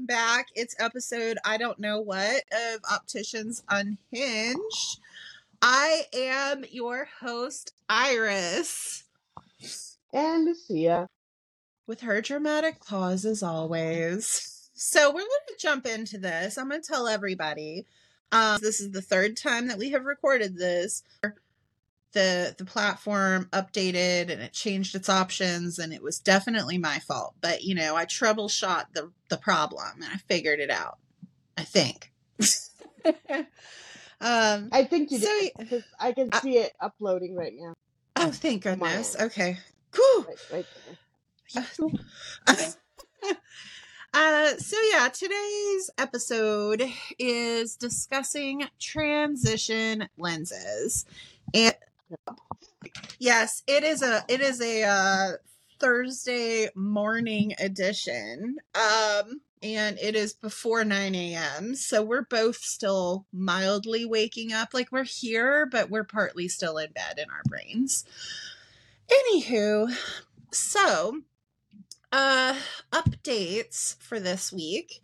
Welcome back. It's episode I don't know what of Opticians Unhinged. I am your host, Iris, And Lucia. with her dramatic pause as always. So we're going to jump into this. I'm going to tell everybody. Um, this is the third time that we have recorded this. The the platform updated and it changed its options, and it was definitely my fault. But you know, I troubleshot the the problem and I figured it out. I think. um. I think you So did I can I- see it uploading right now. Oh, thank goodness. Okay. Cool. Right, right there. uh, so yeah, today's episode is discussing transition lenses, and yes, it is a it is a uh, Thursday morning edition, um, and it is before nine a.m. So we're both still mildly waking up, like we're here, but we're partly still in bed in our brains. Anywho, so uh updates for this week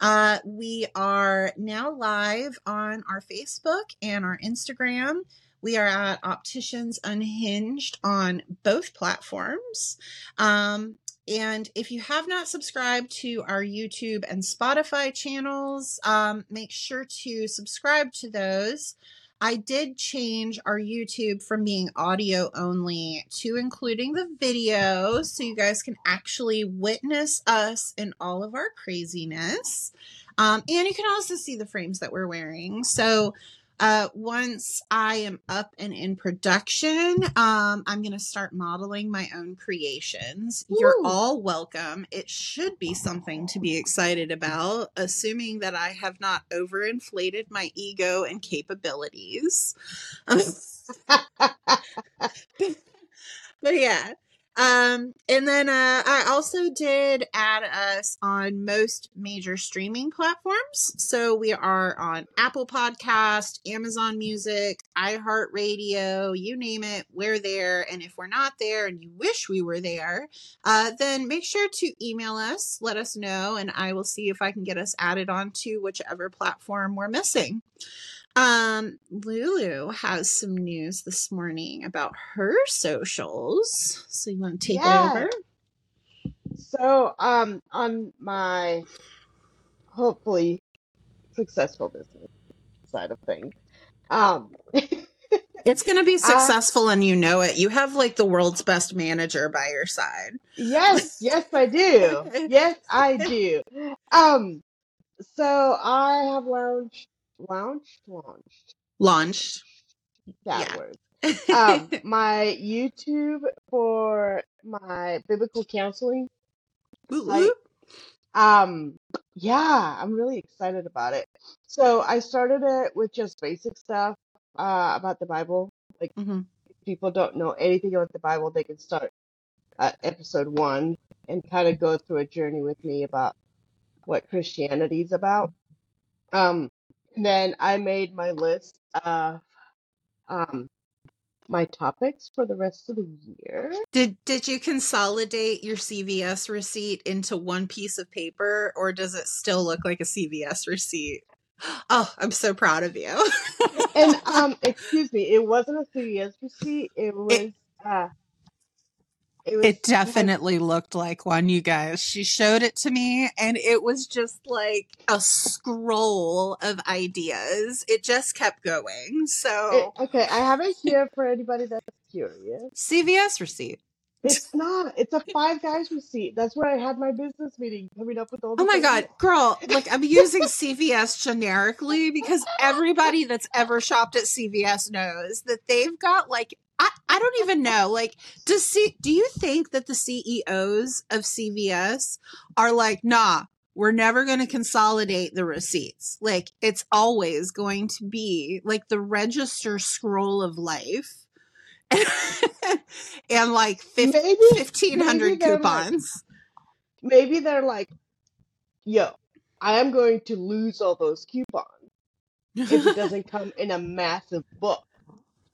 uh we are now live on our facebook and our instagram we are at opticians unhinged on both platforms um and if you have not subscribed to our youtube and spotify channels um make sure to subscribe to those I did change our YouTube from being audio only to including the video so you guys can actually witness us in all of our craziness. Um, and you can also see the frames that we're wearing. So uh, once I am up and in production, um, I'm going to start modeling my own creations. You're all welcome. It should be something to be excited about, assuming that I have not overinflated my ego and capabilities. but yeah. Um, and then uh, I also did add us on most major streaming platforms. So we are on Apple Podcast, Amazon Music, iHeartRadio, you name it, we're there. And if we're not there and you wish we were there, uh, then make sure to email us, let us know, and I will see if I can get us added onto whichever platform we're missing. Um, Lulu has some news this morning about her socials. So you want to take Yeah. it over? So, um, on my hopefully successful business side of things, um, It's going to be Uh, successful and you know it. You have like the world's best manager by your side. yes, yes, I do. Yes, I do. Um, so I have launched, launched, launched. Launched. That Yeah. word. um, my YouTube for my biblical counseling woot. Um, yeah, I'm really excited about it. So I started it with just basic stuff uh, about the Bible. Like Mhm. if people don't know anything about the Bible, they can start at episode one and kind of go through a journey with me about what Christianity is about. Um, then I made my list of um my topics for the rest of the year. Did did you consolidate your CVS receipt into one piece of paper or does it still look like a CVS receipt? Oh, I'm so proud of you. And um, excuse me, it wasn't a CVS receipt. It was uh, it was It definitely looked like one, you guys. She showed it to me, and it was just like a scroll of ideas. It just kept going. It, So, okay, I have it here for anybody that's curious. CVS receipt. It's not. It's a Five Guys receipt. That's where I had my business meeting, coming up with all. The Oh my god, things. girl, like I'm using CVS generically because everybody that's ever shopped at CVS knows that they've got like I, I don't even know. Like, does see do you think that the CEOs of CVS are like, nah, we're never gonna consolidate the receipts. Like it's always going to be like the register scroll of life. and like fif- Maybe fifteen hundred maybe they're like- coupons. maybe they're like, "Yo, I am going to lose all those coupons if it doesn't come in a massive book."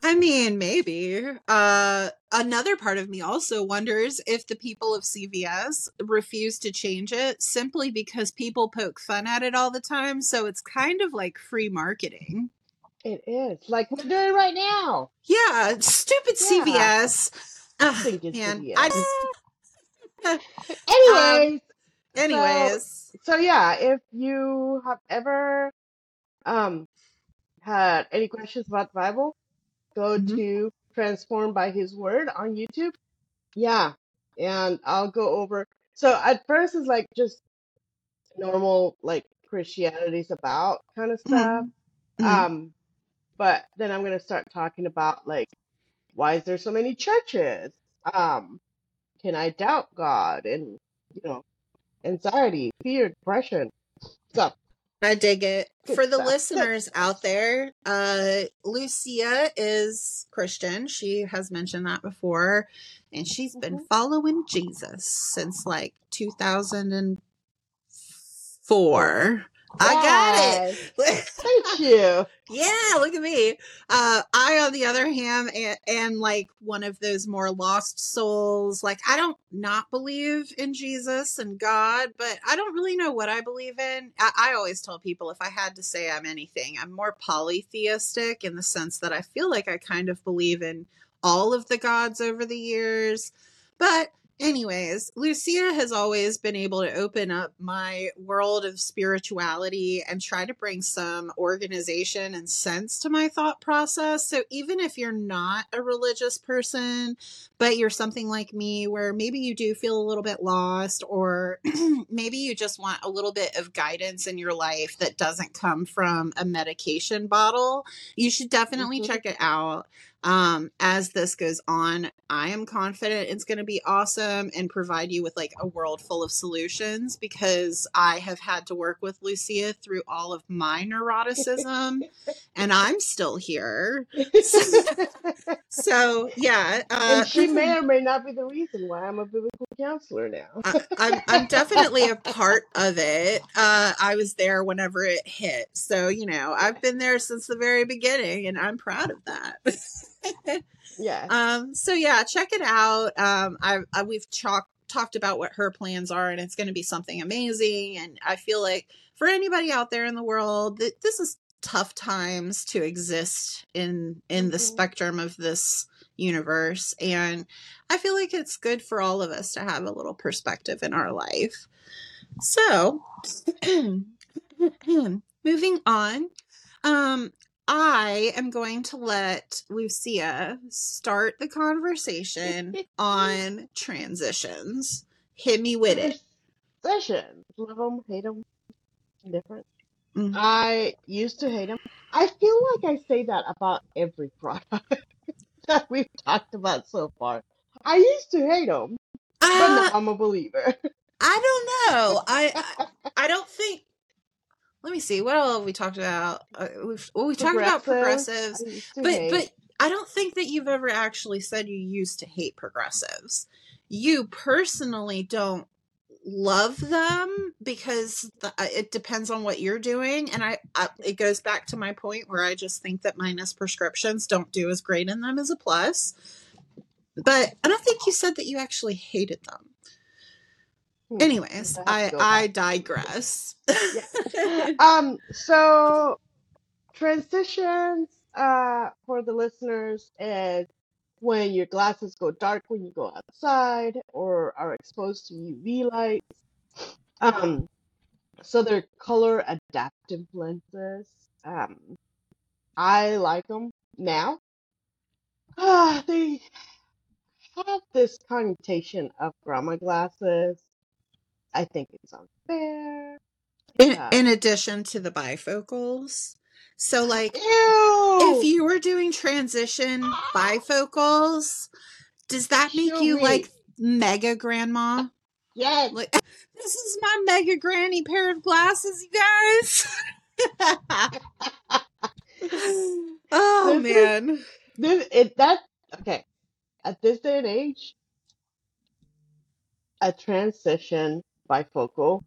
I mean, maybe. Uh, another part of me also wonders if the people of CVS refuse to change it simply because people poke fun at it all the time. So it's kind of like free marketing. It is like we're doing right now. Yeah, stupid Yeah. CVS. Ugh, Think it's man, CVS. I Anyways, anyways. so yeah, if you have ever um had any questions about the Bible, go Mhm. to Transformed by His Word on YouTube. Yeah, and I'll go over. So at first it's like just normal like Christianity's about kind of stuff. Mhm. Um, but then I'm gonna start talking about like why is there so many churches? Um, can I doubt God? And you know, anxiety, fear, depression. I dig it. Good For the stuff. Good. listeners out there, uh, Lucia is Christian. She has mentioned that before, and she's been Mhm. following Jesus since like 2004. I got it. Thank you. Yeah, look at me. Uh, I, on the other hand, am, am like one of those more lost souls. Like, I don't not believe in Jesus and God, but I don't really know what I believe in. I, I always tell people if I had to say I'm anything, I'm more polytheistic in the sense that I feel like I kind of believe in all of the gods over the years. But anyways, Lucia has always been able to open up my world of spirituality and try to bring some organization and sense to my thought process. So even if you're not a religious person, but you're something like me where maybe you do feel a little bit lost or maybe you just want a little bit of guidance in your life that doesn't come from a medication bottle, you should definitely Mhm. check it out um as this goes on i am confident it's going to be awesome and provide you with like a world full of solutions because i have had to work with lucia through all of my neuroticism and i'm still here so yeah uh and she may or may not be the reason why I'm a biblical counselor now. I, I'm, I'm definitely a part of it. Uh, I was there whenever it hit. So, you know, I've been there since the very beginning and I'm proud of that. Yeah. um, so yeah, check it out. Um, I, I we've talked talked about what her plans are and it's going to be something amazing. And I feel like for anybody out there in the world, that this is tough times to exist in in the Mhm. spectrum of this universe and i feel like it's good for all of us to have a little perspective in our life so moving on um i am going to let lucia start the conversation on transitions hit me with it Session. Love them, hate them, indifferent. Mhm. I used to hate them. I feel like I say that about every product that we've talked about so far. I used to hate them, but now Uh, I'm a believer. I don't know. I I don't think. Let me see. What all have we talked about? Uh, we've well, we talked about progressives, I used to but hate. but I don't think that you've ever actually said you used to hate progressives. You personally don't love them because the, uh, it depends on what you're doing, and I, I it goes back to my point where I just think that minus prescriptions don't do as great in them as a plus. But I don't think you said that you actually hated them. Hmm. Anyways, I'll I to go digress. um so transitions uh for the listeners is when your glasses go dark when you go outside or are exposed to UV lights. Um so they're color adaptive lenses. Um I like them now. Ah, they have this connotation of grandma glasses. I think it's unfair. in, Uh, in addition to the bifocals. So like Ew! if you were doing transition bifocals, does that make you like mega grandma? yes, Like this is my mega granny pair of glasses, you guys. oh This is- man. this it that okay. At this day and age, a transition bifocal,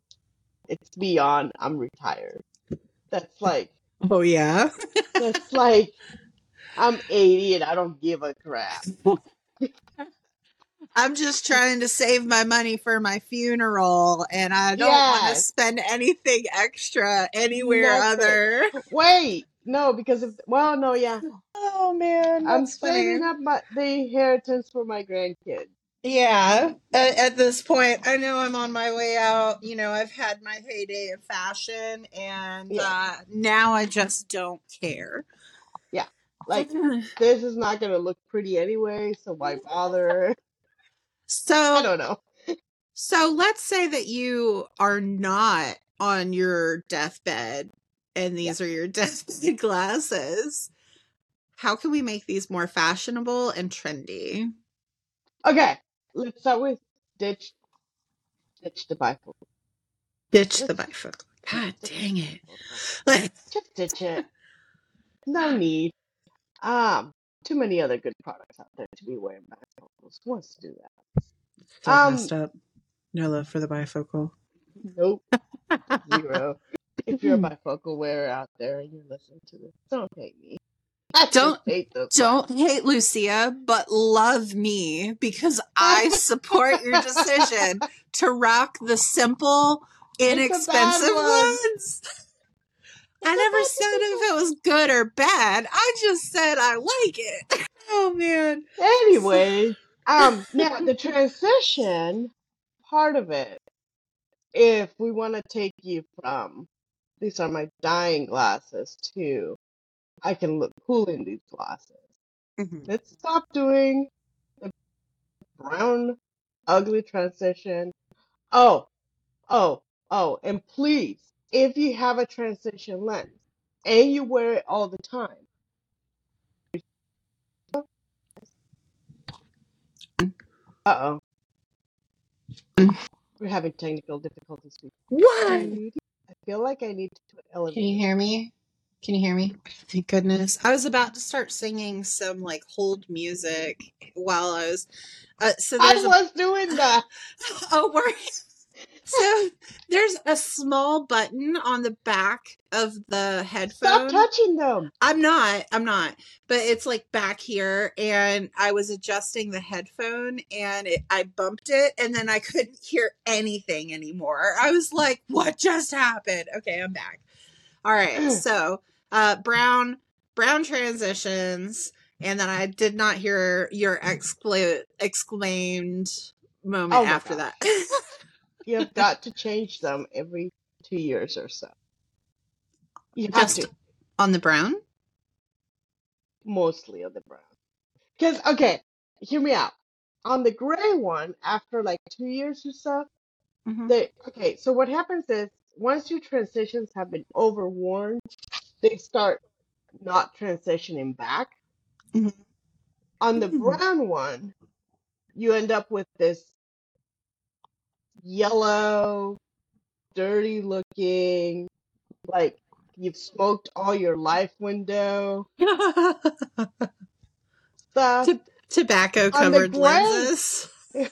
it's beyond I'm retired. That's like Oh yeah. that's like I'm 80 and I don't give a crap. I'm just trying to save my money for my funeral and I don't want to Yes. spend anything extra anywhere Nothing. other. Wait, no, because if well, no, yeah, Oh man, I'm that's funny. saving up my the inheritance for my grandkids. Yeah, at, at this point, I know I'm on my way out. You know, I've had my heyday of fashion, and Yeah. uh, now I just don't care. Yeah, like this is not gonna look pretty anyway, so why bother? So I don't know. so let's say that you are not on your deathbed, and these are your deathbed glasses. How can we make these more fashionable and trendy? Okay, let's start with ditch ditch the bifocal. Ditch the Let's bifocal. ditch God the dang it! bifocal. Just ditch it. No need. Um, too many other good products out there to be wearing bifocals. Who wants to do that? So Um, messed up. No love for the bifocal. Nope, zero. If you're a bifocal wearer out there and you're listening to this, don't hate me. I Don't- hate. Don't hate Lucia, but love me because I support your decision to rock the simple, inexpensive ones. I never said if it was good or bad. I just said I like it. Oh man. Anyway, um, now the transition part of it, if we want to take you from these are my dying glasses to I can look cool in these glasses. Let's stop doing the brown ugly transition. Oh, oh, oh, and please, if you have a transition lens and you wear it all the time, uh oh, we're having technical difficulties. What? I feel like I need to elevate. Can you hear me? Can you hear me? Thank goodness. I was about to start singing some like hold music while I was. Uh, so I there's a was doing that. Oh, were? So there's a small button on the back of the headphone. Stop touching them. I'm not. I'm not. But it's like back here, and I was adjusting the headphone, and it, I bumped it, and then I couldn't hear anything anymore. I was like, "What just happened?" Okay, I'm back. All right. So, uh, brown brown transitions, and then I did not hear your excla- exclaimed moment Oh after gosh. that. You have got to change them every two years or so. You have Just to. on the brown. mostly on the brown. Because, okay, hear me out. On the gray one, after like two years or so, Mhm. they, okay, so what happens is once your transitions have been overworn, they start not transitioning back. Mhm. On the Hmm. brown one, you end up with this yellow, dirty looking, like you've smoked all your life window stuff. T- Tobacco covered lenses.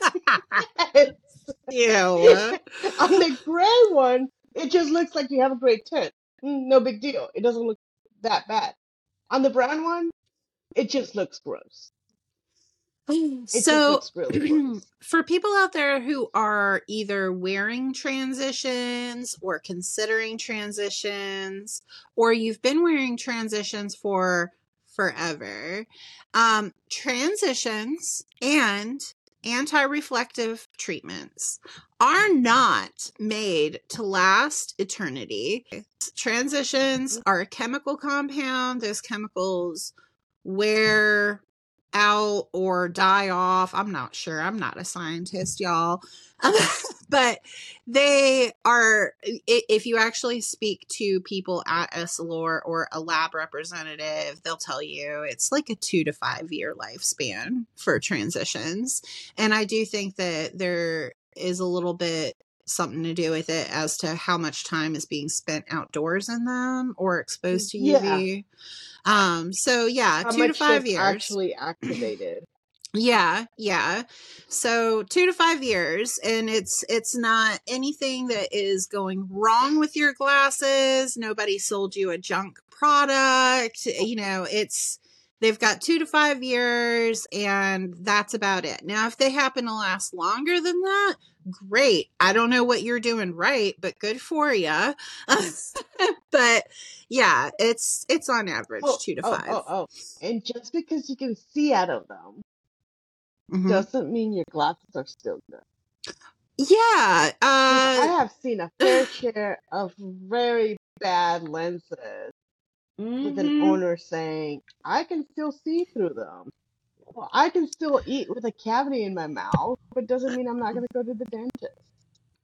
Ew. On the gray one, it just looks like you have a great tint. Mm, No big deal. It doesn't look that bad. On the brown one, it just looks gross. It just so looks really gross. for people out there who are either wearing transitions or considering transitions or you've been wearing transitions for forever um, transitions and anti-reflective treatments are not made to last eternity. Transitions mm-hmm. are a chemical compound. Those chemicals wear out or die off. I'm not sure. I'm not a scientist, y'all. but they are, if you actually speak to people at Essilor or a lab representative, they'll tell you it's like a two to five year lifespan for transitions. And I do think that there is a little bit something to do with it as to how much time is being spent outdoors in them or exposed to UV. Yeah. Um, so yeah, How two to five years. actually activated? Yeah, yeah. So 2 to 5 years and it's it's not anything that is going wrong with your glasses. Nobody sold you a junk product. You know, it's they've got 2 to 5 years and that's about it. Now if they happen to last longer than that, great. I don't know what you're doing right, but good for you. but yeah, it's it's on average Oh, 2 to oh, 5. oh, oh. And just because you can see out of them Mhm. doesn't mean your glasses are still good. Yeah, 'Cause I uh have seen a fair share of very bad lenses with an mhm. owner saying, I can still see through them. Well, I can still eat with a cavity in my mouth, but doesn't mean I'm not going to go to the dentist.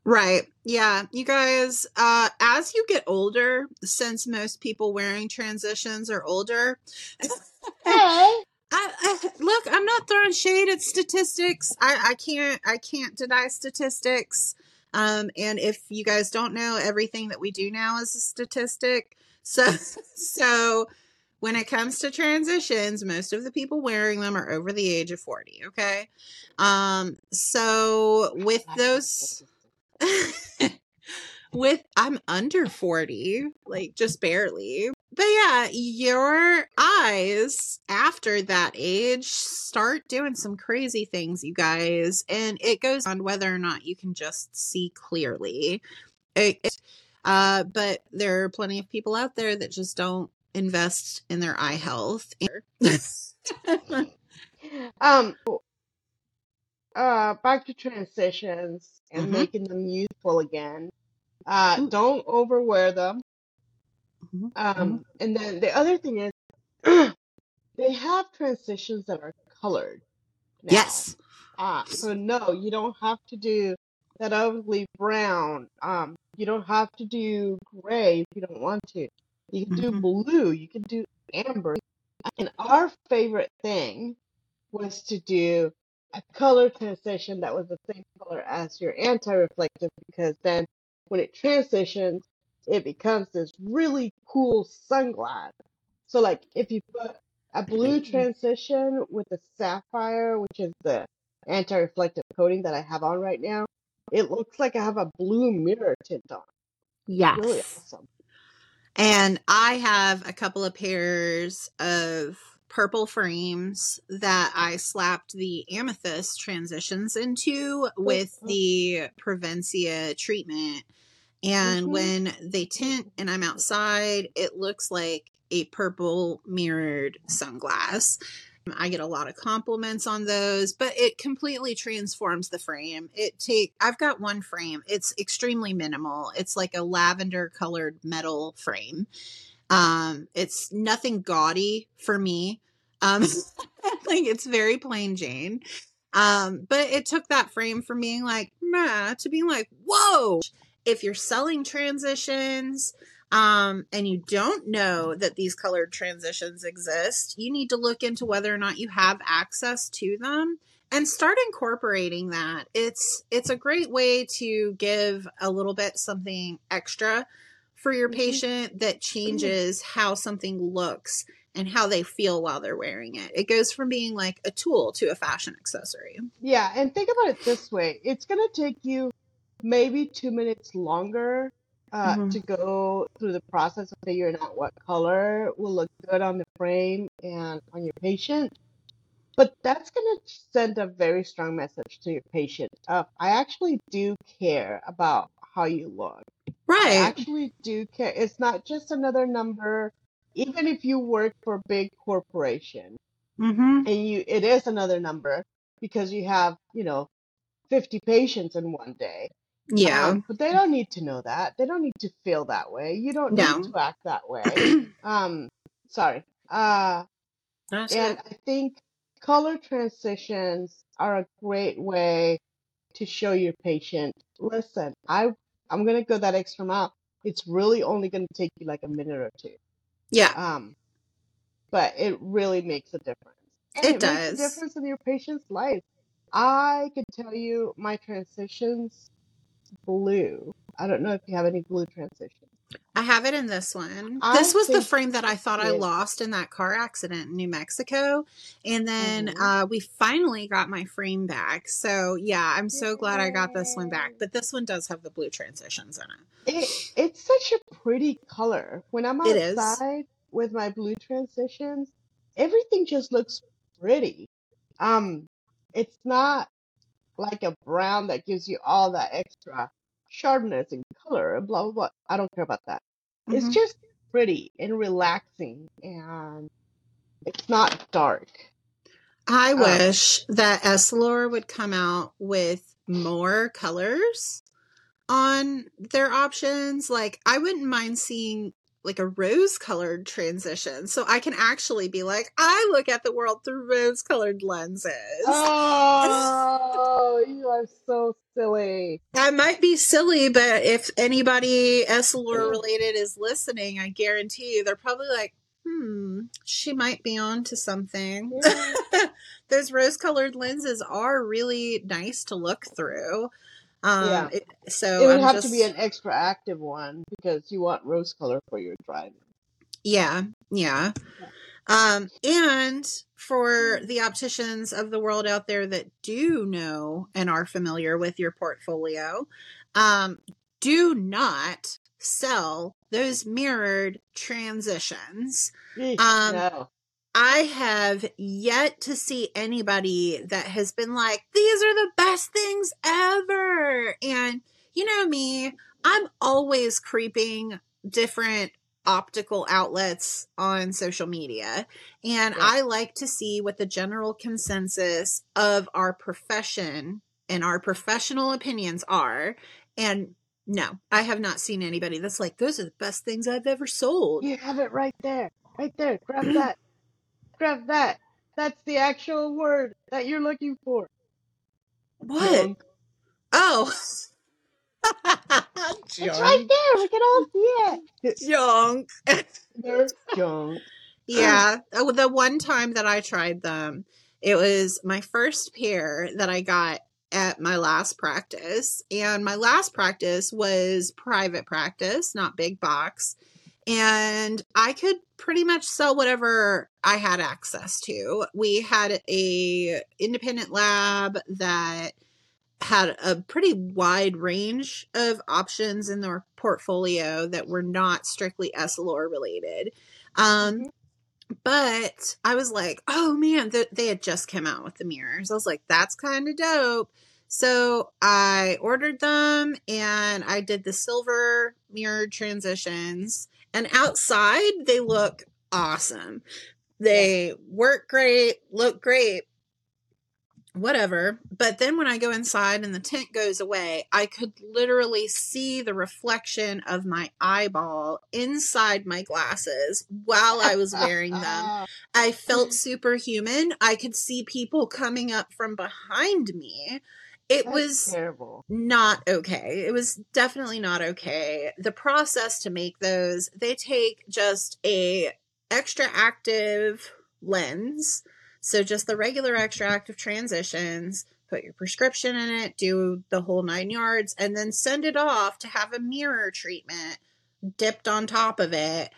Right. Yeah. You guys, uh, as you get older, since most people wearing transitions are older, Hey! I, I look, I'm not throwing shade at statistics. I, I can't I can't deny statistics. Um, and if you guys don't know, everything that we do now is a statistic. So so when it comes to transitions, most of the people wearing them are over the age of 40, okay? Um, so with those with I'm under 40, like just barely. But yeah, your eyes after that age start doing some crazy things, you guys. And it goes on whether or not you can just see clearly. It- it- uh, but there are plenty of people out there that just don't invest in their eye health. Um, uh, back to transitions and Mhm. making them youthful again. Uh, don't overwear them. Mhm, Um, and then the other thing is, they have transitions that are colored now. yes. Uh, so no, you don't have to do that ugly brown. Um, you don't have to do gray if you don't want to. You can do Mhm. blue. You can do amber. And our favorite thing was to do a color transition that was the same color as your anti-reflective because then when it transitions, it becomes this really cool sunglass. So like if you put a blue transition with a sapphire, which is the anti-reflective coating that I have on right now, it looks like I have a blue mirror tint on. Yes. Really awesome. And I have a couple of pairs of purple frames that I slapped the amethyst transitions into with oh. the Prevencia treatment. And Mhm. when they tint and I'm outside, it looks like a purple mirrored sunglass. I get a lot of compliments on those, but it completely transforms the frame. It take I've got one frame. It's extremely minimal. It's like a lavender colored metal frame. Um it's nothing gaudy for me. Um like it's very plain Jane. Um but it took that frame from being like, meh, to being like, whoa. If you're selling transitions, um, and you don't know that these colored transitions exist, you need to look into whether or not you have access to them and start incorporating that. It's it's a great way to give a little bit something extra for your Mhm. patient that changes how something looks and how they feel while they're wearing it. It goes from being like a tool to a fashion accessory. Yeah, and think about it this way. It's gonna take you maybe two minutes longer uh, Mhm. to go through the process of figuring out what color will look good on the frame and on your patient. But that's gonna send a very strong message to your patient. Uh, I actually do care about how you look. Right. I actually do care. It's not just another number. Even if you work for a big corporation, Mm-hmm. and you it is another number because you have you know 50 patients in one day Yeah. um, but they don't need to know that they don't need to feel that way you don't No. need to act that way um sorry uh That's and it. i think color transitions are a great way to show your patient listen i i'm gonna go that extra mile it's really only gonna take you like a minute or two Yeah. um but it really makes a difference. It it, makes a does. difference in your patient's life. I can tell you my transitions blue. I don't know if you have any blue transitions. I have it in this one. I this was the frame that I thought I lost in that car accident in New Mexico. And then Mhm. uh, we finally got my frame back. So, yeah, I'm so glad I got this one back. But this one does have the blue transitions in it. It it's such a pretty color. When I'm outside with my blue transitions, everything just looks pretty. Um, it's not like a brown that gives you all that extra sharpness and color and blah blah blah. I don't care about that. It's Mhm. just pretty and relaxing and it's not dark. I Um, wish that Essilor would come out with more colors on their options. Like, I wouldn't mind seeing like a rose colored transition so I can actually be like, I look at the world through rose colored lenses. Oh, you are so silly. I might be silly, but if anybody Essilor related is listening, I guarantee you they're probably like, hmm, she might be on to something. Those rose colored lenses are really nice to look through. Um, Yeah. it- so It would I'm have just, to be an extra active one because you want rose color for your driving. yeah, yeah. Um, and for the opticians of the world out there that do know and are familiar with your portfolio, um, do not sell those mirrored transitions. Um, no. I have yet to see anybody that has been like, these are the best things ever. And you know me, I'm always creeping different optical outlets on social media. And Yeah. I like to see what the general consensus of our profession and our professional opinions are. And no, I have not seen anybody that's like, those are the best things I've ever sold. You have it right there. Right there. Grab that. Grab that. That's the actual word that you're looking for. What? Junk. Oh. It's right there. We can all see it. Junk. They're junk. Yeah. Oh, the one time that I tried them, it was my first pair that I got at my last practice. And my last practice was private practice, not big box. And I could pretty much sell whatever I had access to. We had a independent lab that had a pretty wide range of options in their portfolio that were not strictly Essilor related. Um, but I was like, oh man, th- they had just come out with the mirrors. I was like, that's kind of dope. So I ordered them and I did the silver mirrored transitions. And outside, they look awesome. They work great, look great, whatever. But then when I go inside and the tint goes away, I could literally see the reflection of my eyeball inside my glasses while I was wearing them. I felt superhuman. I could see people coming up from behind me. It that's was terrible. not okay. It was definitely not okay. The process to make those, they take just a extra active lens. So just the regular extra active transitions, put your prescription in it, do the whole nine yards, and then send it off to have a mirror treatment dipped on top of it.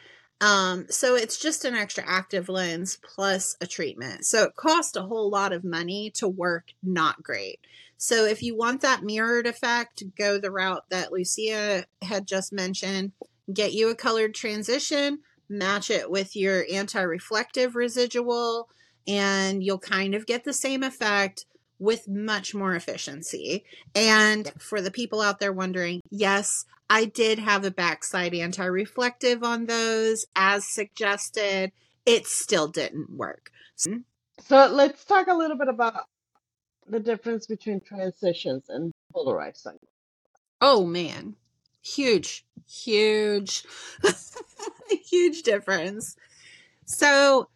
Um, so it's just an extra active lens plus a treatment. So it costs a whole lot of money to work not great. So if you want that mirrored effect, go the route that Lucia had just mentioned. Get you a colored transition, match it with your anti-reflective residual, and you'll kind of get the same effect with much more efficiency. And for the people out there wondering, yes, I did have a backside anti-reflective on those as suggested. It still didn't work. So- So let's talk a little bit about the difference between transitions and polarized sunglasses. Oh man, huge, huge, huge difference. So,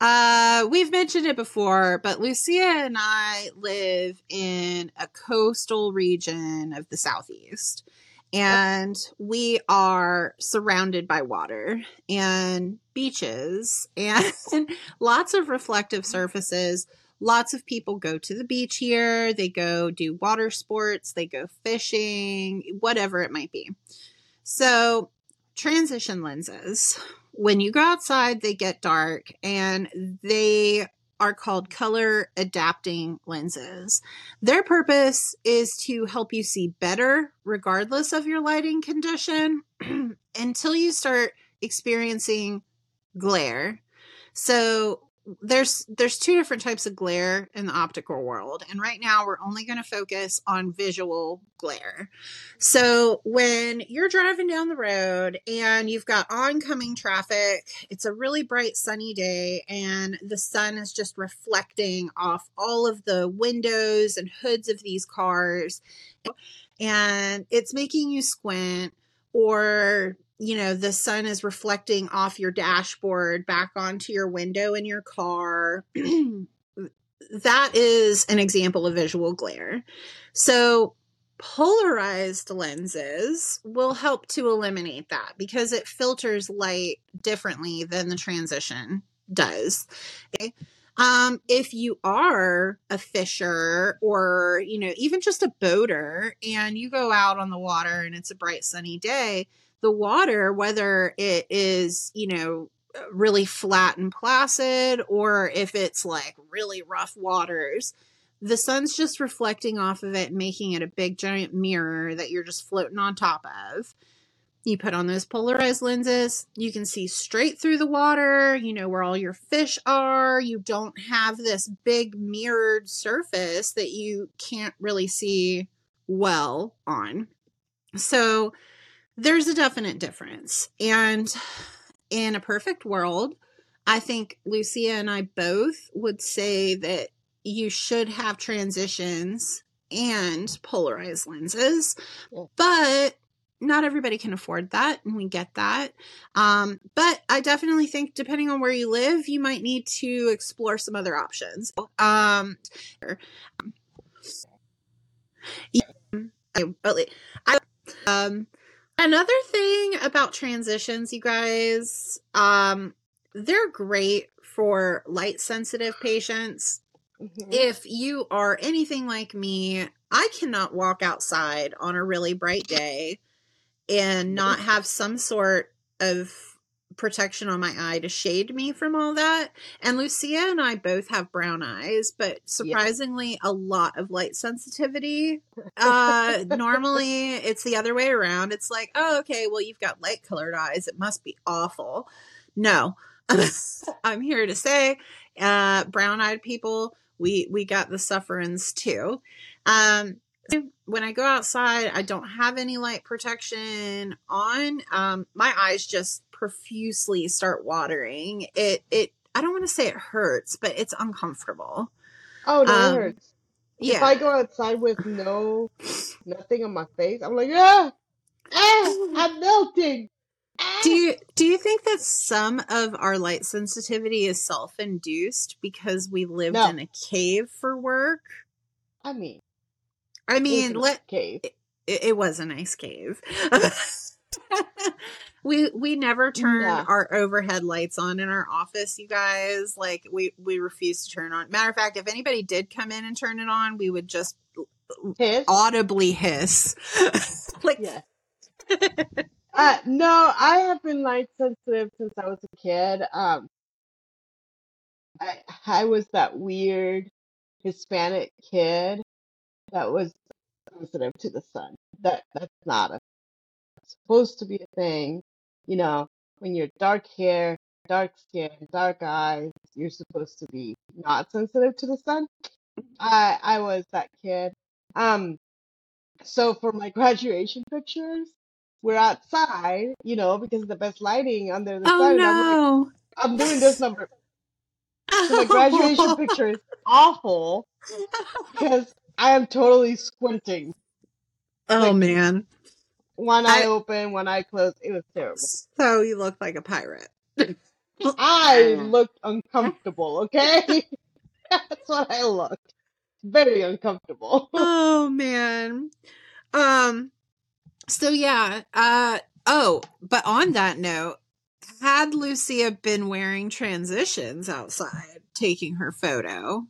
uh, we've mentioned it before, but Lucia and I live in a coastal region of the southeast, and we are surrounded by water and beaches and lots of reflective surfaces lots of people go to the beach here. They go do water sports, they go fishing, whatever it might be. So, transition lenses. When you go outside, they get dark and they are called color adapting lenses. Their purpose is to help you see better regardless of your lighting condition until you start experiencing glare. So there's there's two different types of glare in the optical world and right now we're only going to focus on visual glare. So when you're driving down the road and you've got oncoming traffic it's a really bright sunny day and the sun is just reflecting off all of the windows and hoods of these cars and it's making you squint or you know, the sun is reflecting off your dashboard back onto your window in your car. that is an example of visual glare. So, polarized lenses will help to eliminate that because it filters light differently than the transition does. Okay? Um, if you are a fisher or, you know, even just a boater and you go out on the water and it's a bright sunny day, the water, whether it is, you know, really flat and placid or if it's like really rough waters, the sun's just reflecting off of it, making it a big giant mirror that you're just floating on top of. You put on those polarized lenses, you can see straight through the water, you know where all your fish are. You don't have this big mirrored surface that you can't really see well on. So, there's a definite difference. And in a perfect world, I think Lucia and I both would say that you should have transitions and polarized lenses, but not everybody can afford that, and we get that. Um, but I definitely think, depending on where you live, you might need to explore some other options. Um, I, I um, Another thing about transitions, you guys, um, they're great for light sensitive patients. Mm-hmm. If you are anything like me, I cannot walk outside on a really bright day and not have some sort of protection on my eye to shade me from all that. And Lucia and I both have brown eyes, but surprisingly, a lot of light sensitivity. Uh, normally, it's the other way around. It's like, oh, okay, well, you've got light colored eyes. It must be awful. No, I'm here to say, uh, brown eyed people, we we got the sufferings too. Um, when I go outside, I don't have any light protection on. Um, my eyes just profusely start watering. It it I don't want to say it hurts, but it's uncomfortable. Oh no, um, it hurts. Yeah. If I go outside with no nothing on my face, I'm like, ah, ah I'm melting. Ah. Do you do you think that some of our light sensitivity is self induced because we lived no. in a cave for work? I mean, I mean, let cave. It, it was a nice cave. we we never turn yeah. our overhead lights on in our office you guys like we we refuse to turn on matter of fact if anybody did come in and turn it on we would just hiss? audibly hiss like yeah uh, no i have been light sensitive since i was a kid um i i was that weird hispanic kid that was sensitive to the sun that that's not a supposed to be a thing. You know, when you're dark hair, dark skin, dark eyes, you're supposed to be not sensitive to the sun. I I was that kid. Um, so for my graduation pictures, we're outside, you know, because of the best lighting under the oh, sun. No. I'm like, I'm doing this number. So my graduation picture is awful because I am totally squinting. Oh like, man one eye I, open, one eye closed. It was terrible. So you looked like a pirate. I looked uncomfortable, okay? That's what I looked. Very uncomfortable. oh man. Um so yeah, uh oh, but on that note, had Lucia been wearing transitions outside taking her photo?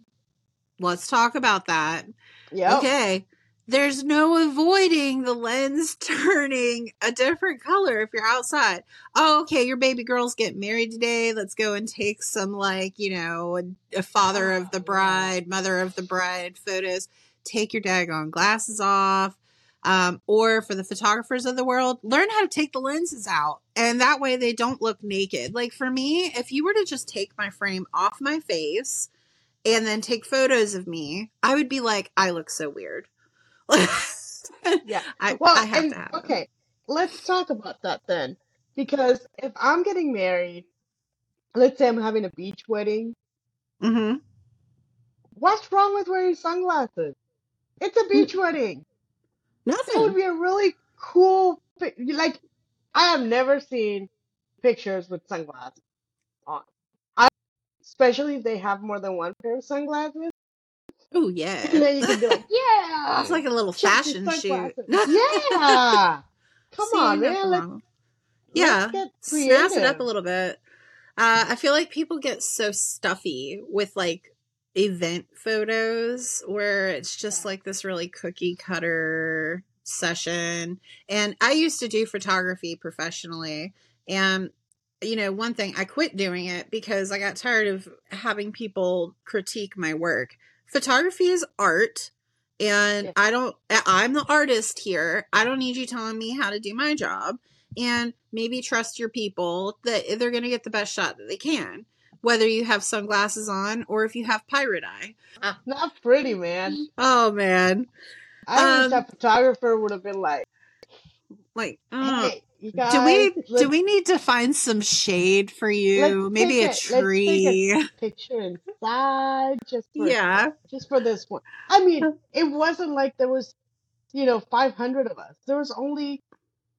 Let's talk about that. Yeah. Okay there's no avoiding the lens turning a different color if you're outside. Oh, okay, your baby girl's getting married today. Let's go and take some, like, you know, a, a father of the Oh, bride, mother of the bride photos. Take your daggone glasses off. Um, or for the photographers of the world, learn how to take the lenses out. And that way they don't look naked. Like for me, if you were to just take my frame off my face and then take photos of me, I would be like, I look so weird. Yeah. I, Well, I have and, to have them. okay, let's talk about that then. Because if I'm getting married, let's say I'm having a beach wedding, Mm-hmm. what's wrong with wearing sunglasses? It's a beach wedding. Nothing. That would be a really cool, like, I have never seen pictures with sunglasses on. I, especially if they have more than one pair of sunglasses. Oh And yeah. then you can be like, yeah, It's like a little check fashion shoot. Yeah. Come See, on, man. Let's. Yeah, let's Snazz it up a little bit. Uh, I feel like people get so stuffy with like event photos where it's just like this really cookie cutter session. And I used to do photography professionally. And, you know, one thing I quit doing it because I got tired of having people critique my work. Photography is art. And Yeah. I don't, I'm the artist here. I don't need you telling me how to do my job and maybe trust your people that they're going to get the best shot that they can, whether you have sunglasses on or if you have pirate eye. Not pretty, man. Oh man, I wish Um, that photographer would have been like, like uh, hey, you guys, do we do we need to find some shade for you? Maybe a a- take a- tree. picture inside just for Yeah. just for this one. I mean, it wasn't like there was, you know, 500 of us. There was only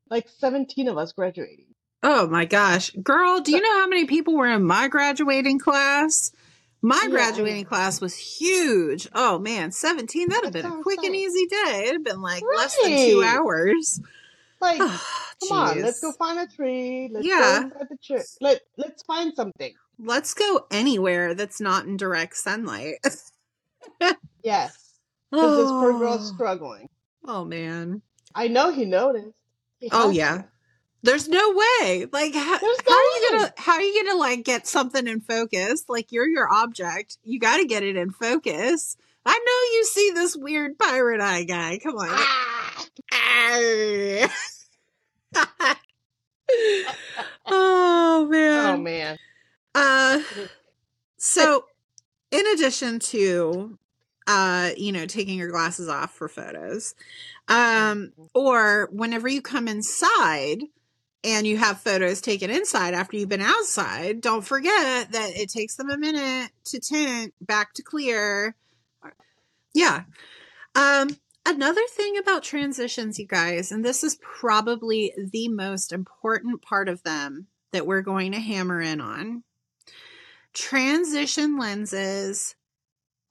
like 17 of us graduating. Oh my gosh, girl, do you know how many people were in my graduating class? My Yeah. graduating class was huge. Oh man, 17, that'd have been a quick and easy day. It'd have been like less than two hours. Like, Oh, come on, let's go find a tree. Let's Yeah. go the church. Let let's find something. Let's go anywhere that's not in direct sunlight. Yes, because this poor oh, girl's struggling. oh man. I know he noticed. He Oh yeah. There's no way. Like how, how are you gonna how are you gonna like get something in focus? Like you're your object. You gotta get it in focus. I know you see this weird pirate eye guy. Come on. Ah! Ah. oh man. Oh man. Uh so in addition to uh you know taking your glasses off for photos um or whenever you come inside and you have photos taken inside after you've been outside don't forget that it takes them a minute to tint back to clear yeah um another thing about transitions you guys and this is probably the most important part of them that we're going to hammer in on transition lenses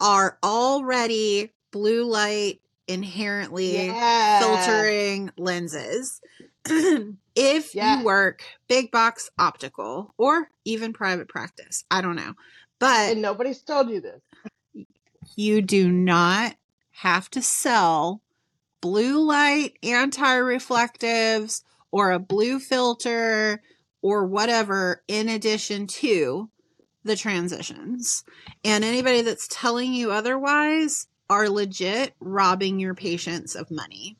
are already blue light inherently Yeah. filtering lenses. if Yeah. you work big box optical or even private practice, I don't know, but And nobody's told you this. you do not have to sell blue light anti-reflectives or a blue filter or whatever in addition to the transitions. And anybody that's telling you otherwise are legit robbing your patients of money.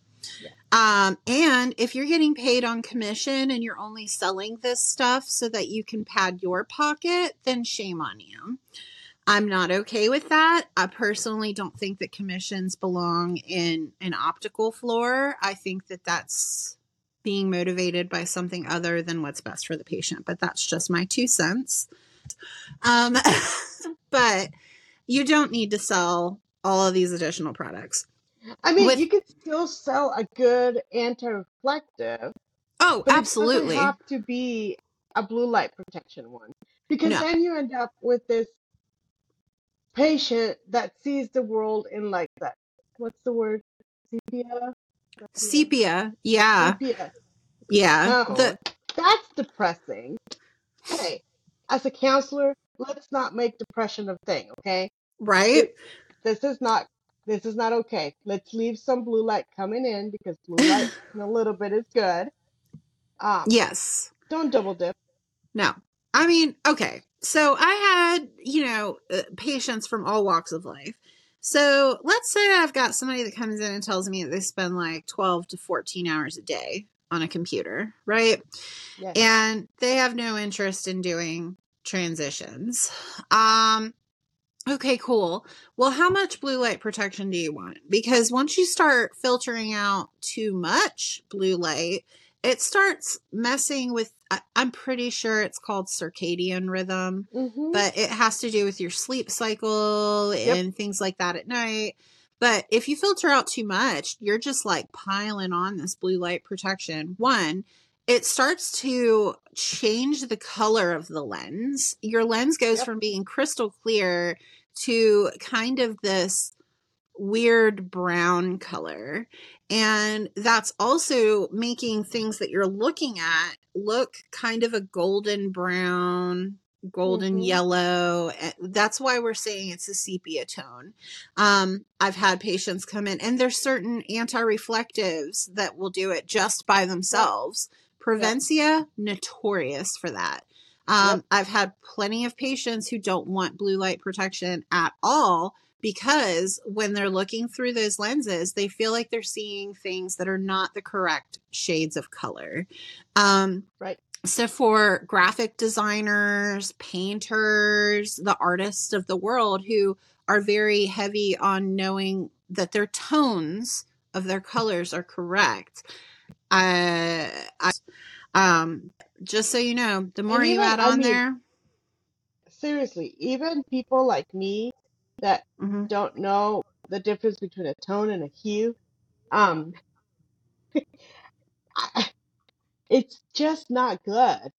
Um, and if you're getting paid on commission and you're only selling this stuff so that you can pad your pocket, then shame on you. I'm not okay with that. I personally don't think that commissions belong in an optical floor. I think that that's being motivated by something other than what's best for the patient, but that's just my two cents. Um, but you don't need to sell all of these additional products. I mean, With- you could still sell a good anti-reflective, Oh, absolutely. it doesn't have to be a blue light protection one because No. then you end up with this patient that sees the world in like that. What's the word? Sepia. Sepia. Yeah. Sepia. Yeah. No, The, that's depressing. Hey, as a counselor, let's not make depression a thing, okay? right? This is not this is not okay. Let's leave some blue light coming in because blue light in a little bit is good. Um, yes. don't double dip. No. I mean, okay. So I had, you know, uh, patients from all walks of life. So let's say I've got somebody that comes in and tells me that they spend like 12 to 14 hours a day on a computer, right? Yes. And they have no interest in doing transitions. Um, okay, cool. Well, how much blue light protection do you want? Because once you start filtering out too much blue light, it starts messing with I- i'm pretty sure it's called circadian rhythm Mhm. but it has to do with your sleep cycle Yep. and things like that at night but if you filter out too much you're just like piling on this blue light protection one it starts to change the color of the lens your lens goes Yep. from being crystal clear to kind of this weird brown color. And that's also making things that you're looking at look kind of a golden brown, golden Mhm. yellow. Eh, That's why we're saying it's a sepia tone. Um, I've had patients come in, and there's certain anti reflectives that will do it just by themselves. Prevencia, notorious for that. Um, Yep. I've had plenty of patients who don't want blue light protection at all because when they're looking through those lenses, they feel like they're seeing things that are not the correct shades of color. Um, Right. so, for graphic designers, painters, the artists of the world who are very heavy on knowing that their tones of their colors are correct, uh, I, um, just so you know, the more you add I on mean- there, Seriously, even people like me that mhm, don't know the difference between a tone and a hue, um, it's just not good.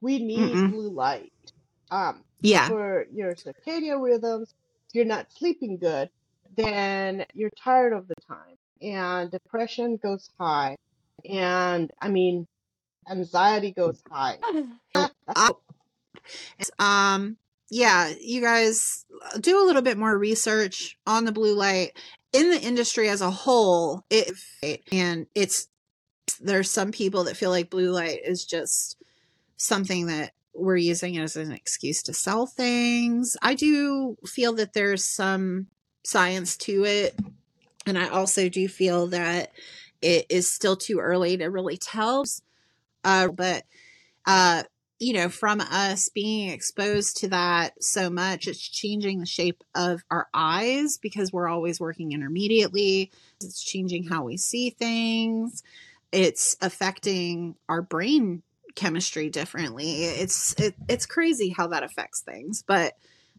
We need Mm-mm. blue light. Um, yeah, for your circadian rhythms, if you're not sleeping good, then you're tired of the time and depression goes high. And I mean, anxiety goes high. um yeah you guys uh, do a little bit more research on the blue light. In the industry as a whole it and it's there's some people that feel like blue light is just something that we're using as an excuse to sell things. I do feel that there's some science to it and i also do feel that it is still too early to really tell uh, but uh, you know, from us being exposed to that so much, it's changing the shape of our eyes because we're always working intermediately. It's changing how we see things. It's affecting our brain chemistry differently. It's it, it's crazy how that affects things, but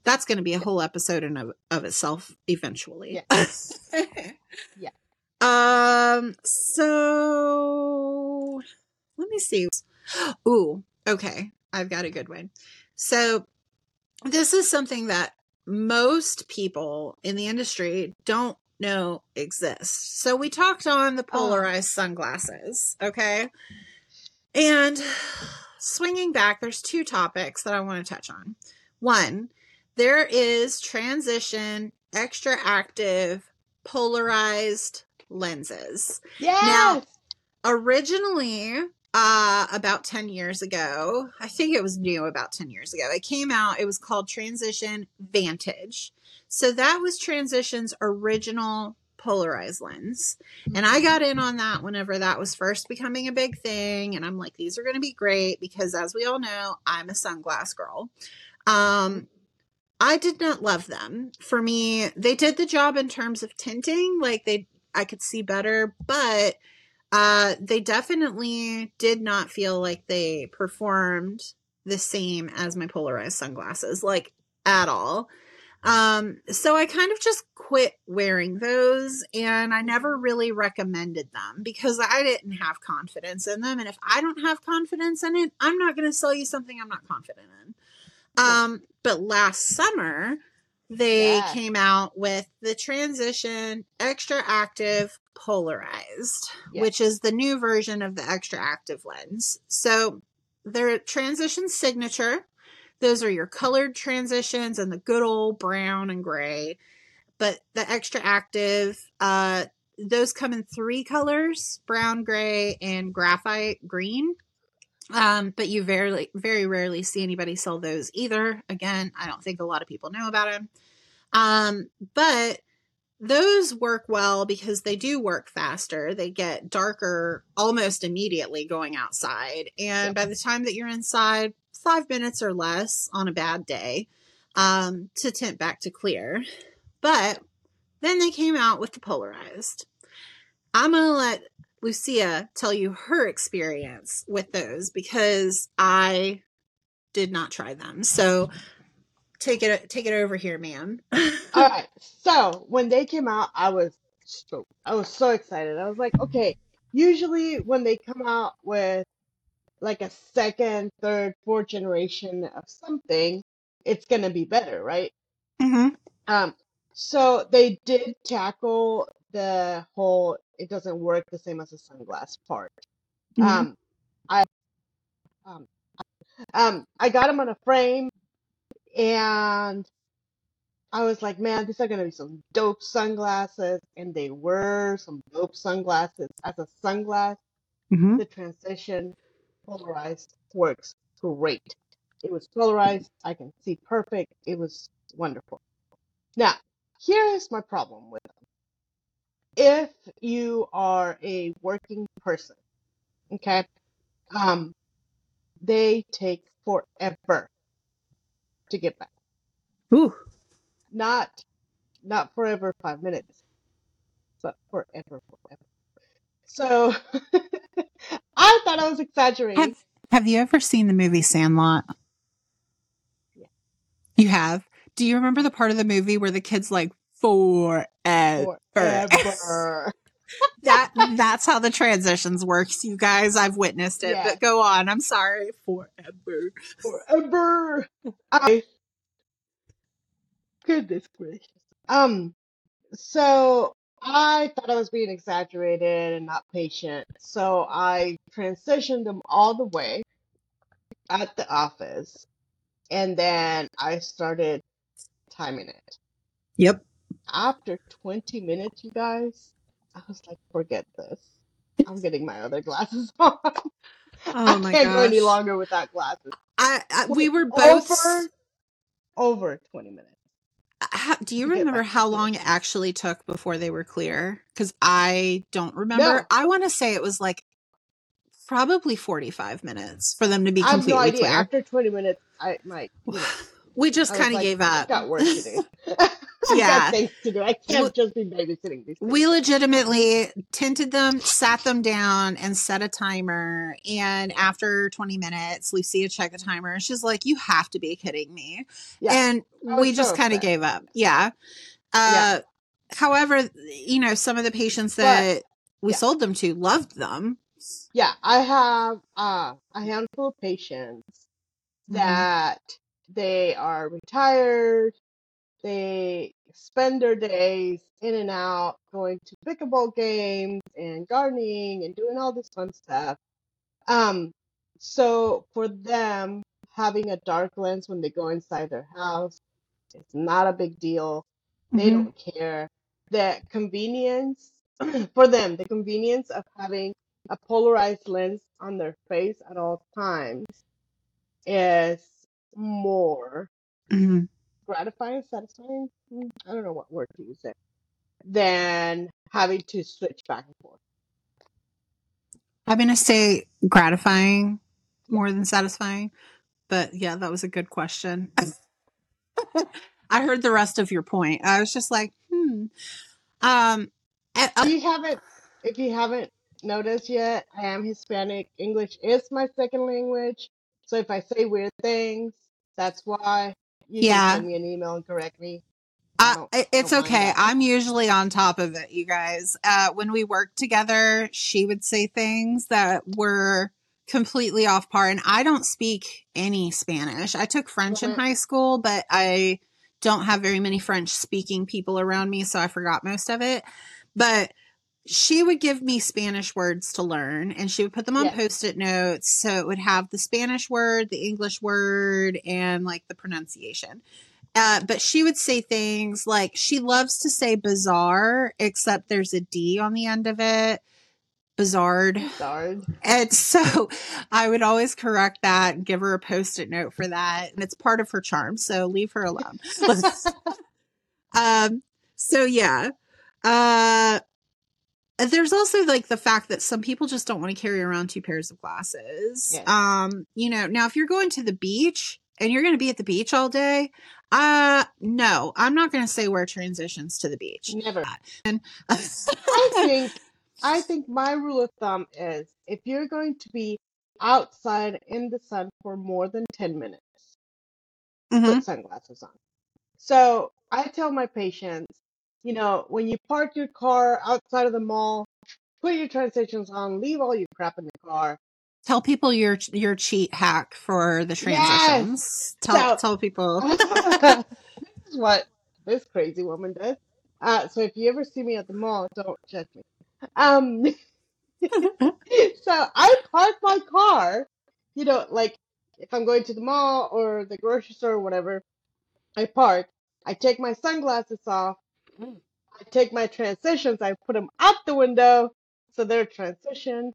that's going to be a whole episode in of, of itself eventually. Yeah. Um. So let me see. Ooh, okay. I've got a good one. So, this is something that most people in the industry don't know exists. So, we talked on the oh. polarized sunglasses, okay? And swinging back, there's two topics that I want to touch on. One, there is transition, extra active, polarized lenses Yes. Now, originally uh about 10 years ago. I think it was new about 10 years ago. It came out. It was called transition vantage. So that was transition's original polarized lens. And i got in on that whenever that was first becoming a big thing. And i'm like these are going to be great because as we all know i'm a sunglass girl. Um i did not love them. For me they did the job in terms of tinting like they i could see better but uh, they definitely did not feel like they performed the same as my polarized sunglasses, like at all. Um, so I kind of just quit wearing those and I never really recommended them because I didn't have confidence in them. And if I don't have confidence in it, I'm not going to sell you something I'm not confident in. Um, but last summer, they Yeah. came out with the transition extra active polarized Yeah. which is the new version of the extra active lens so their transition signature those are your colored transitions and the good old brown and gray but the extra active, uh, those come in three colors brown, gray, and graphite green. Um, but you very, very rarely see anybody sell those either. Again, I don't think a lot of people know about them. Um, but those work well because they do work faster. They get darker almost immediately going outside. And Yep. by the time that you're inside, five minutes or less on a bad day um, to tint back to clear. But then they came out with the polarized. I'm going to let Lucia tell you her experience with those because I did not try them. So take it take it over here, ma'am. All right. So when they came out, I was stoked. I was so excited. I was like, okay. Usually when they come out with like a second, third, fourth generation of something, it's gonna be better, right? mm-hmm. Um, so they did tackle the whole it doesn't work the same as a sunglass part. Mhm. Um, I um, um, I got them on a frame, and I was like, man, these are gonna be some dope sunglasses, and they were some dope sunglasses. As a sunglass, Mm-hmm. the transition polarized works great. It was polarized. I can see perfect. It was wonderful. Now, here is my problem with them. If you are a working person, okay, um, they take forever to get back. Ooh. Not, not forever five minutes, but forever, forever. So, I thought I was exaggerating. Have Have you ever seen the movie Sandlot? Yeah. You have. Do you remember the part of the movie where the kid's like forever? Forever. That that's how the transitions works, you guys. I've witnessed it. Yeah. But go on. I'm sorry. Forever. forever. I goodness gracious. Um, so I thought I was being exaggerated and not patient, so I transitioned them all the way at the office, and then I started timing it. Yep. After 20 minutes, you guys, I was like, forget this. I'm getting my other glasses on. Oh my god. I can't go any longer without glasses. I, I we Wait, were both. over over 20 minutes. Uh, how, do you to get remember back how to long it. actually took before they were clear? Because I don't remember. No. I want to say it was like probably 45 minutes for them to be I have no completely idea. clear. After 20 minutes, I might, you know, We just I was kind of like, gave up. got work to do. Yeah. things to do. I can't Well, just be babysitting these things. We legitimately tinted them, sat them down, and set a timer. And after 20 minutes, Lucia checked the timer and she's like, You have to be kidding me. Yeah. And was we just kind of gave up. Yeah. Uh, Yeah. However, you know, some of the patients But that we yeah. sold them to loved them. yeah, I have uh, a handful of patients Mhm. that they are retired. They spend their days in and out going to pickleball games and gardening and doing all this fun stuff. Um, so for them, having a dark lens when they go inside their house it's not a big deal. They Mhm. don't care. The convenience for them, the convenience of having a polarized lens on their face at all times is more Mhm. Gratifying, satisfying. Mm, I don't know what word to use there. Than having to switch back and forth. I'm going to say gratifying more than satisfying. But yeah, that was a good question. I heard the rest of your point. I was just like, hmm. Um, If you haven't, if you haven't noticed yet, I am Hispanic. English is my second language. So if I say weird things, that's why. You Yeah. send me an email and correct me. Uh, it's okay. I'm usually on top of it, you guys. Uh, when we worked together, she would say things that were completely off par. And I don't speak any Spanish. I took French in Mhm. high school, but I don't have very many French speaking people around me, so I forgot most of it. But she would give me Spanish words to learn and she would put them on Yeah. post it notes. So it would have the Spanish word, the English word, and like the pronunciation. Uh, but she would say things like she loves to say bizarre, except there's a D on the end of it. Bizarre. Bizarre. And so I would always correct that and give her a post it note for that. And it's part of her charm. So leave her alone. um, so yeah. Uh, there's also like the fact that some people just don't want to carry around two pairs of glasses. Yes. Um, you know, now if you're going to the beach and you're going to be at the beach all day, uh, no, I'm not going to say wear transitions to the beach. Never. And I think I think my rule of thumb is if you're going to be outside in the sun for more than 10 minutes, Mhm. put sunglasses on. So I tell my patients, you know, when you park your car outside of the mall, put your transitions on, leave all your crap in the car. tell people your your cheat hack for the Yes. transitions. Tell So- tell people. this is what this crazy woman does. Uh, so if you ever see me at the mall, don't judge me. Um, so I park my car, you know, like if I'm going to the mall or the grocery store or whatever, I park. I take my sunglasses off. I take my transitions. I put them out the window so they're transitioned.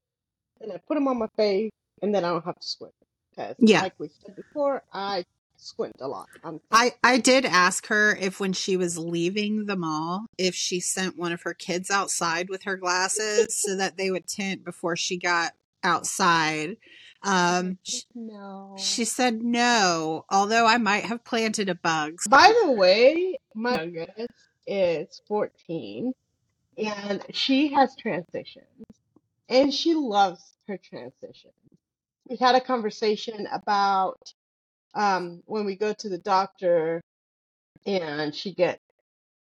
and I put them on my face, and then I don't have to squint. Because, Yeah. like we said before, I squint a lot. on I, I did ask her if when she was leaving the mall, if she sent one of her kids outside with her glasses so that they would tint before she got outside. Um, sh- no. she said no, although I might have planted a bug. By the way, my youngest is 14 and she has transitions and she loves her transitions. We had a conversation about um, when we go to the doctor and she gets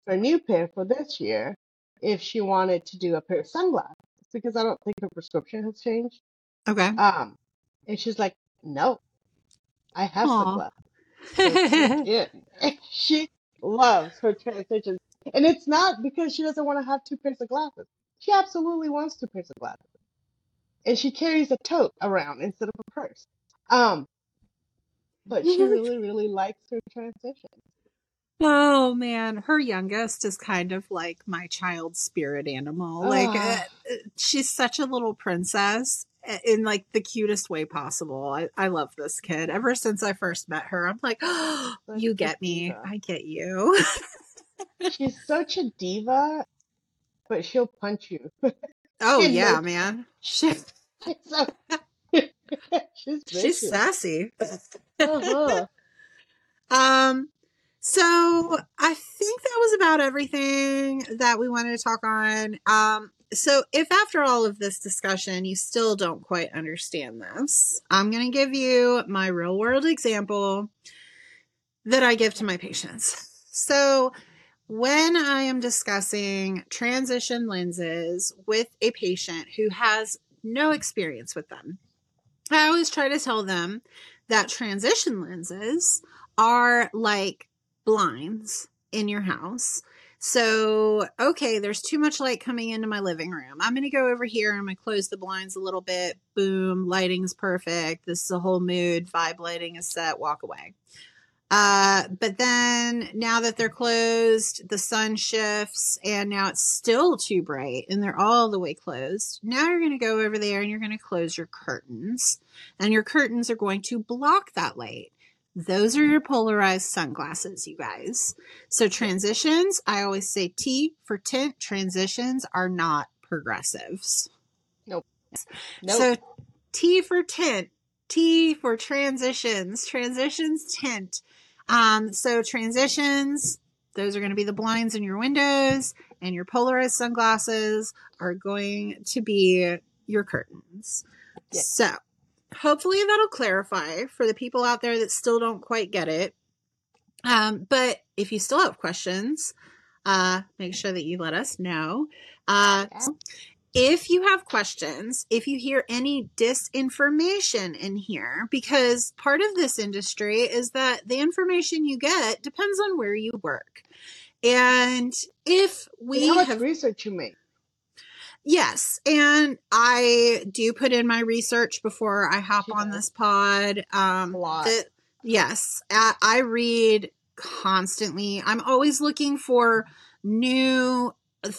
her new pair for this year, if she wanted to do a pair of sunglasses because I don't think her prescription has changed. Okay. Um, and she's like, no, I have Aw. sunglasses. So she. She loves her transitions. And it's not because she doesn't want to have two pairs of glasses. She absolutely wants two pairs of glasses. And she carries a tote around instead of a purse. Um, but she really, really likes her transition. Oh man, her youngest is kind of like my child's spirit animal. Like uh, she's such a little princess uh, in like the cutest way possible. I, I love this kid. Ever since I first met her, I'm like, oh, you get me. I get you. She's such a diva, but she'll punch you. oh In yeah, no man. She, She's so she's she's sassy. Uh-huh. Um, so I think that was about everything that we wanted to talk on. Um, so if after all of this discussion you still don't quite understand this, I'm going to give you my real world example that I give to my patients. So when I am discussing transition lenses with a patient who has no experience with them, I always try to tell them that transition lenses are like blinds in your house. So, okay, there's too much light coming into my living room. I'm going to go over here and I'm going to close the blinds a little bit. Boom, lighting's perfect. This is a whole mood. Vibe lighting is set. Walk away. Uh, but then now that they're closed, the sun shifts and now it's still too bright and they're all the way closed. Now you're going to go over there and you're going to close your curtains and your curtains are going to block that light. Those are your polarized sunglasses, you guys. So transitions, I always say T for tint. Transitions are not progressives. Nope. So T for tint, T for transitions, transitions tint. Um, so transitions, those are going to be the blinds in your windows, and your polarized sunglasses are going to be your curtains. Yeah. So hopefully that'll clarify for the people out there that still don't quite get it. Um, but if you still have questions, uh, make sure that you let us know. Uh, Yeah. If you have questions, if you hear any disinformation in here, because part of this industry is that the information you get depends on where you work. And if we how much have research you make. Yes, and I do put in my research before I hop She on this pod. Um, A lot. the- yes, I, I read constantly. I'm always looking for new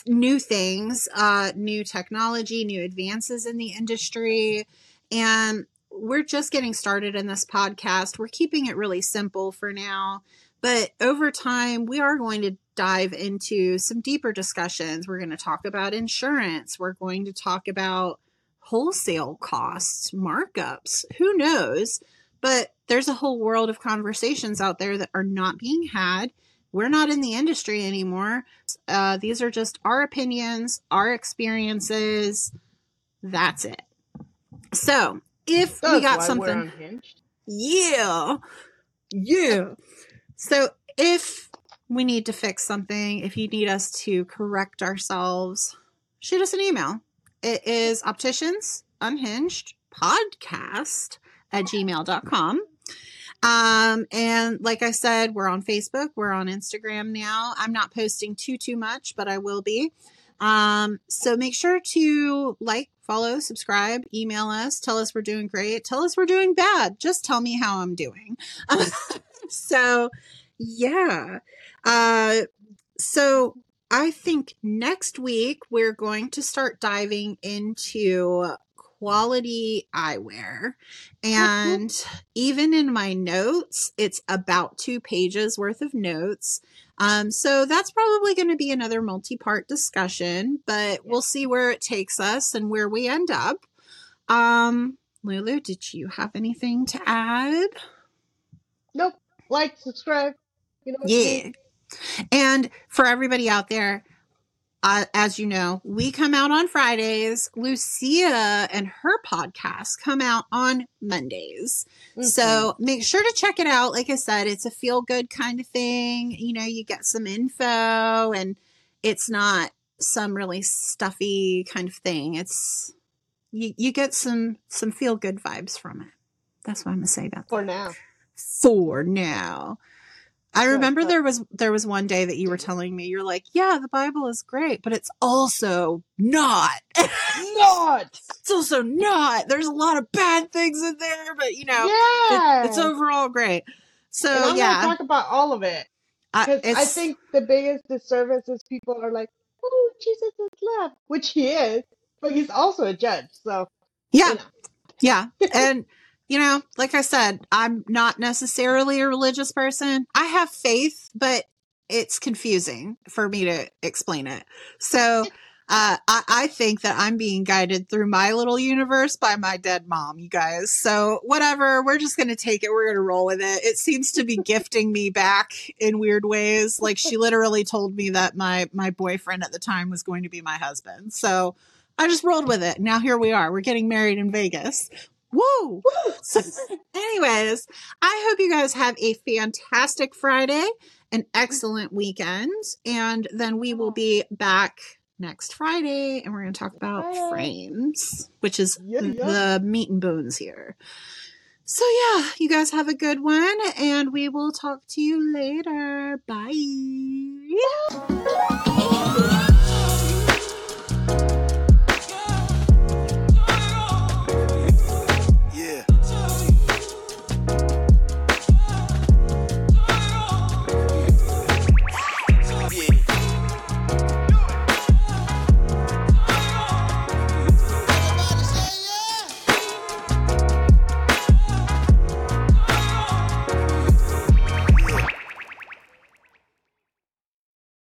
new things, uh new technology, new advances in the industry and we're just getting started in this podcast. We're keeping it really simple for now, but over time we are going to dive into some deeper discussions. We're going to talk about insurance. We're going to talk about wholesale costs, markups, who knows? But there's a whole world of conversations out there that are not being had. We're not in the industry anymore. Uh, these are just our opinions, our experiences. That's it. So if That's we got something, yeah, yeah. So if we need to fix something, if you need us to correct ourselves, shoot us an email. It is opticians unhinged podcast at gmail.com. Um, and like I said, we're on Facebook, we're on Instagram now. I'm not posting too too much, but I will be. Um, so make sure to like, follow, subscribe, email us, tell us we're doing great, tell us we're doing bad. Just tell me how I'm doing. so yeah. Uh so I think next week we're going to start diving into quality eyewear. And even in my notes, it's about two pages worth of notes. Um, so that's probably going to be another multi part discussion, but we'll see where it takes us and where we end up. Um, Lulu, did you have anything to add? Nope. Like, subscribe. You know Yeah. And for everybody out there, uh, as you know, we come out on Fridays. Lucia and her podcast come out on Mondays. Mhm. So make sure to check it out. Like I said, it's a feel good kind of thing. You know, you get some info and it's not some really stuffy kind of thing. It's you, you get some some feel good vibes from it. That's what I'm gonna say about that for now. for now. I remember but- there was there was one day that you were telling me you're like, yeah, the Bible is great, but it's also not. Not. it's also not. There's a lot of bad things in there, but you know, yeah. it- it's overall great. So and I'm yeah, talk about all of it I, because I it's- think the biggest disservice is people are like, "Oh, Jesus is love," which he is, but he's also a judge. So yeah, you know. Yeah. And, you know, like I said, I'm not necessarily a religious person. I have faith, but it's confusing for me to explain it. So, uh, I, I think that I'm being guided through my little universe by my dead mom, you guys. So, whatever, we're just going to take it. We're going to roll with it. It seems to be gifting me back in weird ways. Like, she literally told me that my, my boyfriend at the time was going to be my husband. So, I just rolled with it. Now here we are. We're getting married in Vegas. Woo! So, anyways, I hope you guys have a fantastic Friday, an excellent weekend, and then we will be back next Friday and we're going to talk about Friday. frames, which is Yeah, yeah. the meat and bones here. So, yeah, you guys have a good one, and we will talk to you later. Bye.